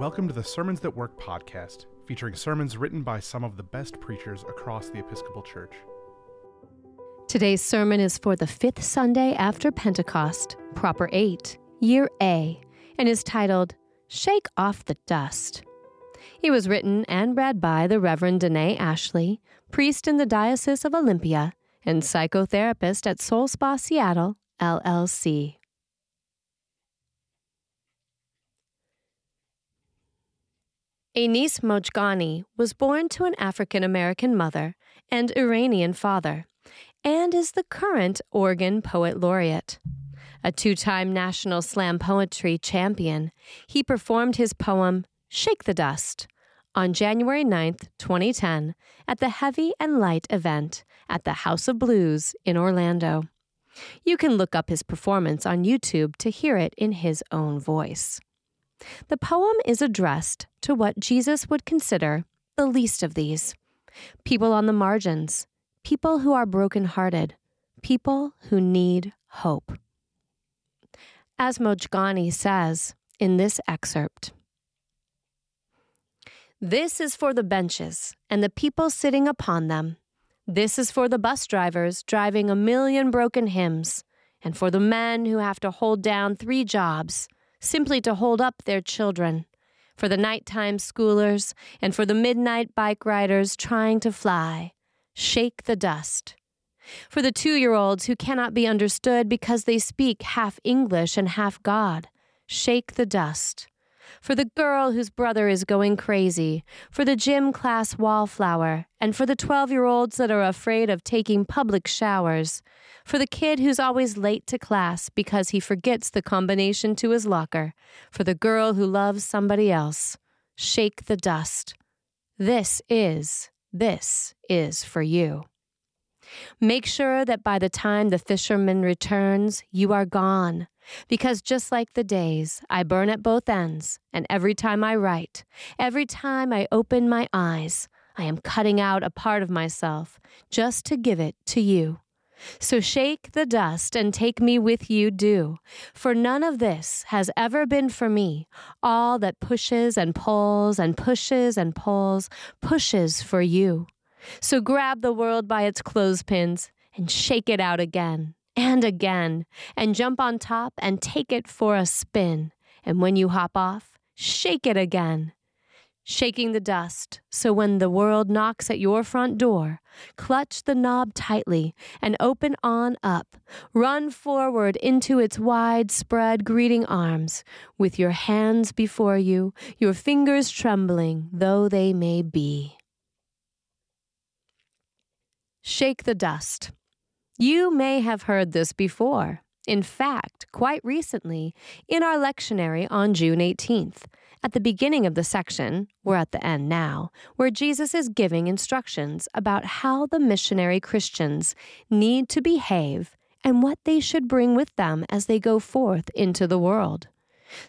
Welcome to the Sermons That Work podcast, featuring sermons written by some of the best preachers across the Episcopal Church. Today's sermon is for the fifth Sunday after Pentecost, Proper 8, Year A, and is titled Shake Off the Dust. He was written and read by the Reverend Danae Ashley, priest in the Diocese of Olympia and psychotherapist at Soul Spa Seattle, LLC. Anis Mojgani was born to an African American mother and Iranian father, and is the current Oregon Poet Laureate. A two time National Slam Poetry champion, he performed his poem, Shake the Dust, on January 9th, 2010, at the Heavy and Light event at the House of Blues in Orlando. You can look up his performance on YouTube to hear it in his own voice. The poem is addressed to what Jesus would consider the least of these people on the margins, people who are brokenhearted, people who need hope. As Mojgani says in this excerpt, this is for the benches and the people sitting upon them. This is for the bus drivers driving a million broken hymns, and for the men who have to hold down three jobs simply to hold up their children, for the nighttime schoolers, and for the midnight bike riders trying to fly. Shake the dust. For the two year olds who cannot be understood because they speak half English and half God. Shake the dust for the girl whose brother is going crazy, for the gym class wallflower, and for the 12 year olds that are afraid of taking public showers, for the kid who's always late to class because he forgets the combination to his locker, for the girl who loves somebody else. Shake the dust. This is, this is for you. Make sure that by the time the fisherman returns, you are gone. Because just like the days, I burn at both ends, and every time I write, every time I open my eyes, I am cutting out a part of myself just to give it to you. So shake the dust and take me with you, do. For none of this has ever been for me. All that pushes and pulls and pushes and pulls, pushes for you. So grab the world by its clothespins and shake it out again and again and jump on top and take it for a spin. And when you hop off, shake it again. Shaking the dust, so when the world knocks at your front door, clutch the knob tightly and open on up. Run forward into its widespread greeting arms, with your hands before you, your fingers trembling though they may be. Shake the dust. You may have heard this before. In fact, quite recently, in our lectionary on June 18th, at the beginning of the section, we're at the end now, where Jesus is giving instructions about how the missionary Christians need to behave and what they should bring with them as they go forth into the world.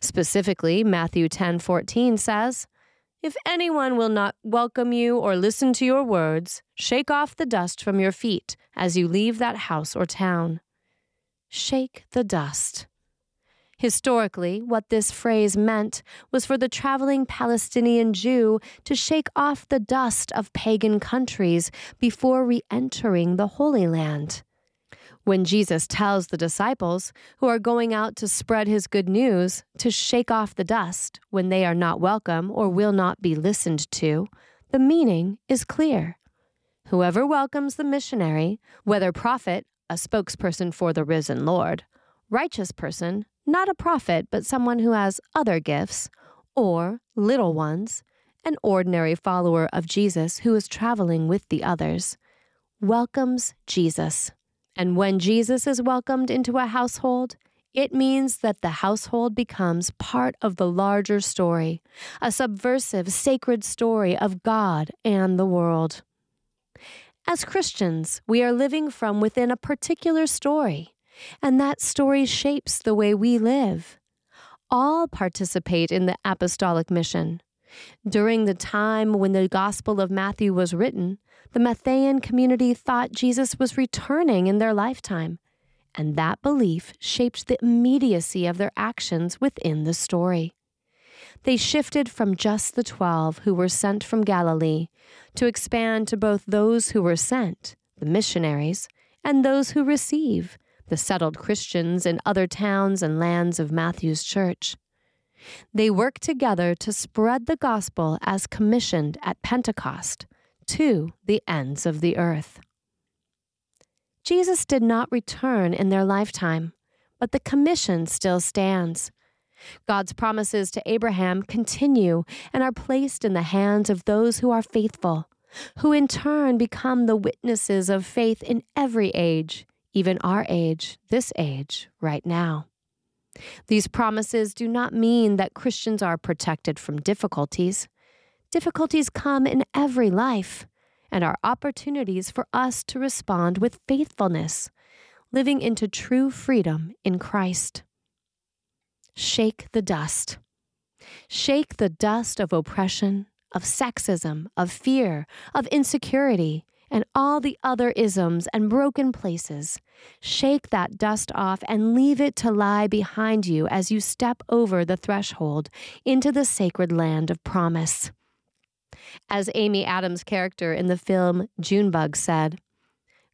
Specifically, Matthew 10:14 says, if anyone will not welcome you or listen to your words, shake off the dust from your feet as you leave that house or town. Shake the dust. Historically, what this phrase meant was for the traveling Palestinian Jew to shake off the dust of pagan countries before re entering the Holy Land. When Jesus tells the disciples who are going out to spread his good news to shake off the dust when they are not welcome or will not be listened to, the meaning is clear. Whoever welcomes the missionary, whether prophet, a spokesperson for the risen Lord, righteous person, not a prophet, but someone who has other gifts, or little ones, an ordinary follower of Jesus who is traveling with the others, welcomes Jesus. And when Jesus is welcomed into a household, it means that the household becomes part of the larger story, a subversive, sacred story of God and the world. As Christians, we are living from within a particular story, and that story shapes the way we live. All participate in the apostolic mission. During the time when the Gospel of Matthew was written, the Matthean community thought Jesus was returning in their lifetime, and that belief shaped the immediacy of their actions within the story. they shifted from just the twelve who were sent from Galilee to expand to both those who were sent, the missionaries, and those who receive, the settled Christians in other towns and lands of Matthew's church. They worked together to spread the gospel as commissioned at Pentecost to the ends of the earth. Jesus did not return in their lifetime, but the commission still stands. God's promises to Abraham continue and are placed in the hands of those who are faithful, who in turn become the witnesses of faith in every age, even our age, this age, right now. These promises do not mean that Christians are protected from difficulties. Difficulties come in every life and are opportunities for us to respond with faithfulness, living into true freedom in Christ. Shake the dust. Shake the dust of oppression, of sexism, of fear, of insecurity, and all the other isms and broken places. Shake that dust off and leave it to lie behind you as you step over the threshold into the sacred land of promise. As Amy Adams' character in the film Junebug said,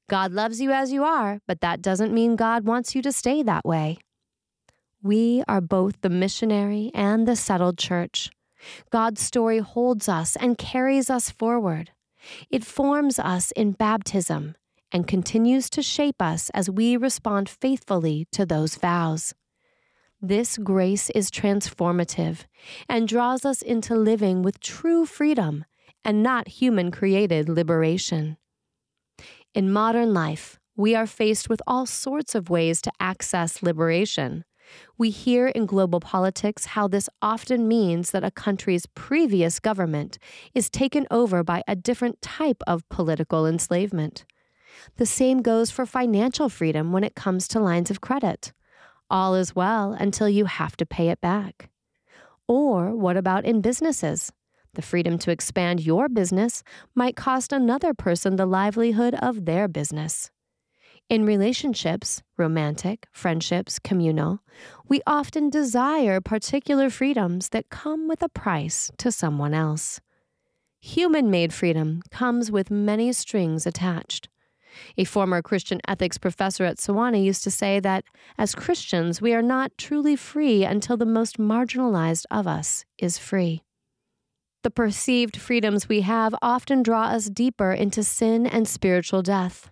God loves you as you are, but that doesn't mean God wants you to stay that way. We are both the missionary and the settled church. God's story holds us and carries us forward. It forms us in baptism and continues to shape us as we respond faithfully to those vows. This grace is transformative and draws us into living with true freedom and not human created liberation. In modern life, we are faced with all sorts of ways to access liberation. We hear in global politics how this often means that a country's previous government is taken over by a different type of political enslavement. The same goes for financial freedom when it comes to lines of credit. All is well until you have to pay it back. Or what about in businesses? The freedom to expand your business might cost another person the livelihood of their business. In relationships, romantic, friendships, communal, we often desire particular freedoms that come with a price to someone else. Human made freedom comes with many strings attached. A former Christian ethics professor at Sewanee used to say that as Christians, we are not truly free until the most marginalized of us is free. The perceived freedoms we have often draw us deeper into sin and spiritual death.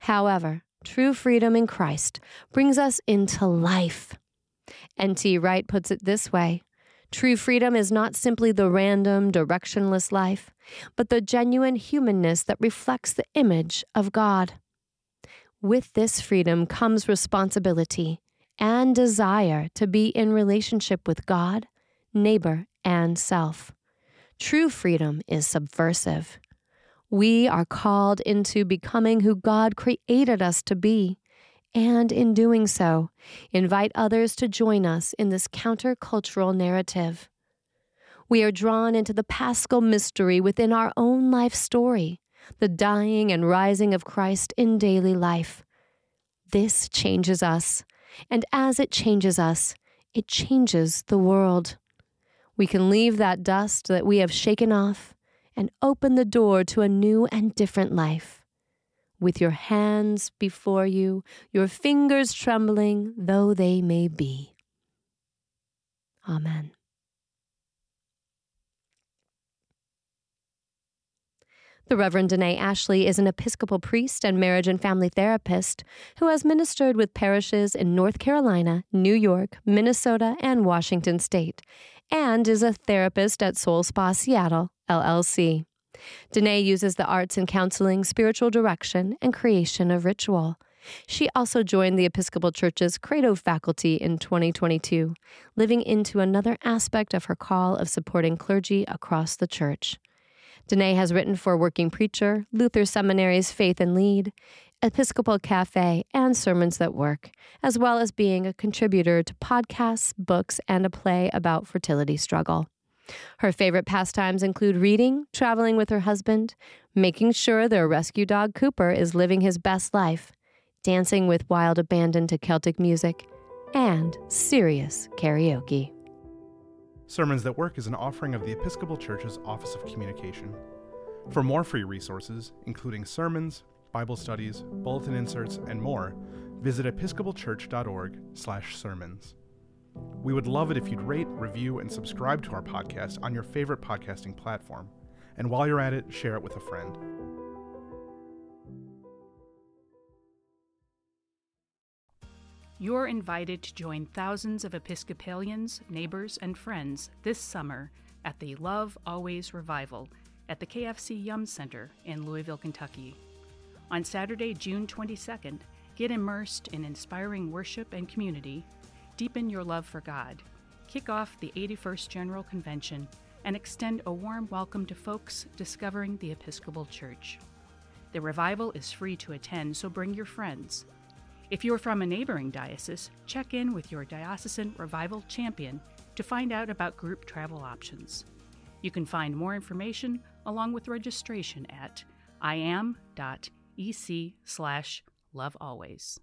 However, true freedom in Christ brings us into life. N.T. Wright puts it this way True freedom is not simply the random, directionless life, but the genuine humanness that reflects the image of God. With this freedom comes responsibility and desire to be in relationship with God, neighbor, and self. True freedom is subversive. We are called into becoming who God created us to be, and in doing so, invite others to join us in this countercultural narrative. We are drawn into the paschal mystery within our own life story, the dying and rising of Christ in daily life. This changes us, and as it changes us, it changes the world. We can leave that dust that we have shaken off and open the door to a new and different life. With your hands before you, your fingers trembling though they may be. Amen. The Reverend Danae Ashley is an Episcopal priest and marriage and family therapist who has ministered with parishes in North Carolina, New York, Minnesota, and Washington State, and is a therapist at Soul Spa Seattle LLC. Danae uses the arts in counseling, spiritual direction, and creation of ritual. She also joined the Episcopal Church's Credo faculty in 2022, living into another aspect of her call of supporting clergy across the church. Danae has written for Working Preacher, Luther Seminary's Faith and Lead, Episcopal Cafe, and Sermons That Work, as well as being a contributor to podcasts, books, and a play about fertility struggle. Her favorite pastimes include reading, traveling with her husband, making sure their rescue dog Cooper is living his best life, dancing with wild abandon to Celtic music, and serious karaoke. Sermons That Work is an offering of the Episcopal Church's Office of Communication. For more free resources, including sermons, Bible studies, bulletin inserts, and more, visit episcopalchurch.org/sermons. We would love it if you'd rate, review, and subscribe to our podcast on your favorite podcasting platform. And while you're at it, share it with a friend. You're invited to join thousands of Episcopalians, neighbors, and friends this summer at the Love Always Revival at the KFC Yum Center in Louisville, Kentucky. On Saturday, June 22nd, get immersed in inspiring worship and community, deepen your love for God, kick off the 81st General Convention, and extend a warm welcome to folks discovering the Episcopal Church. The revival is free to attend, so bring your friends. If you're from a neighboring diocese, check in with your diocesan revival champion to find out about group travel options. You can find more information along with registration at iam.ec slash lovealways.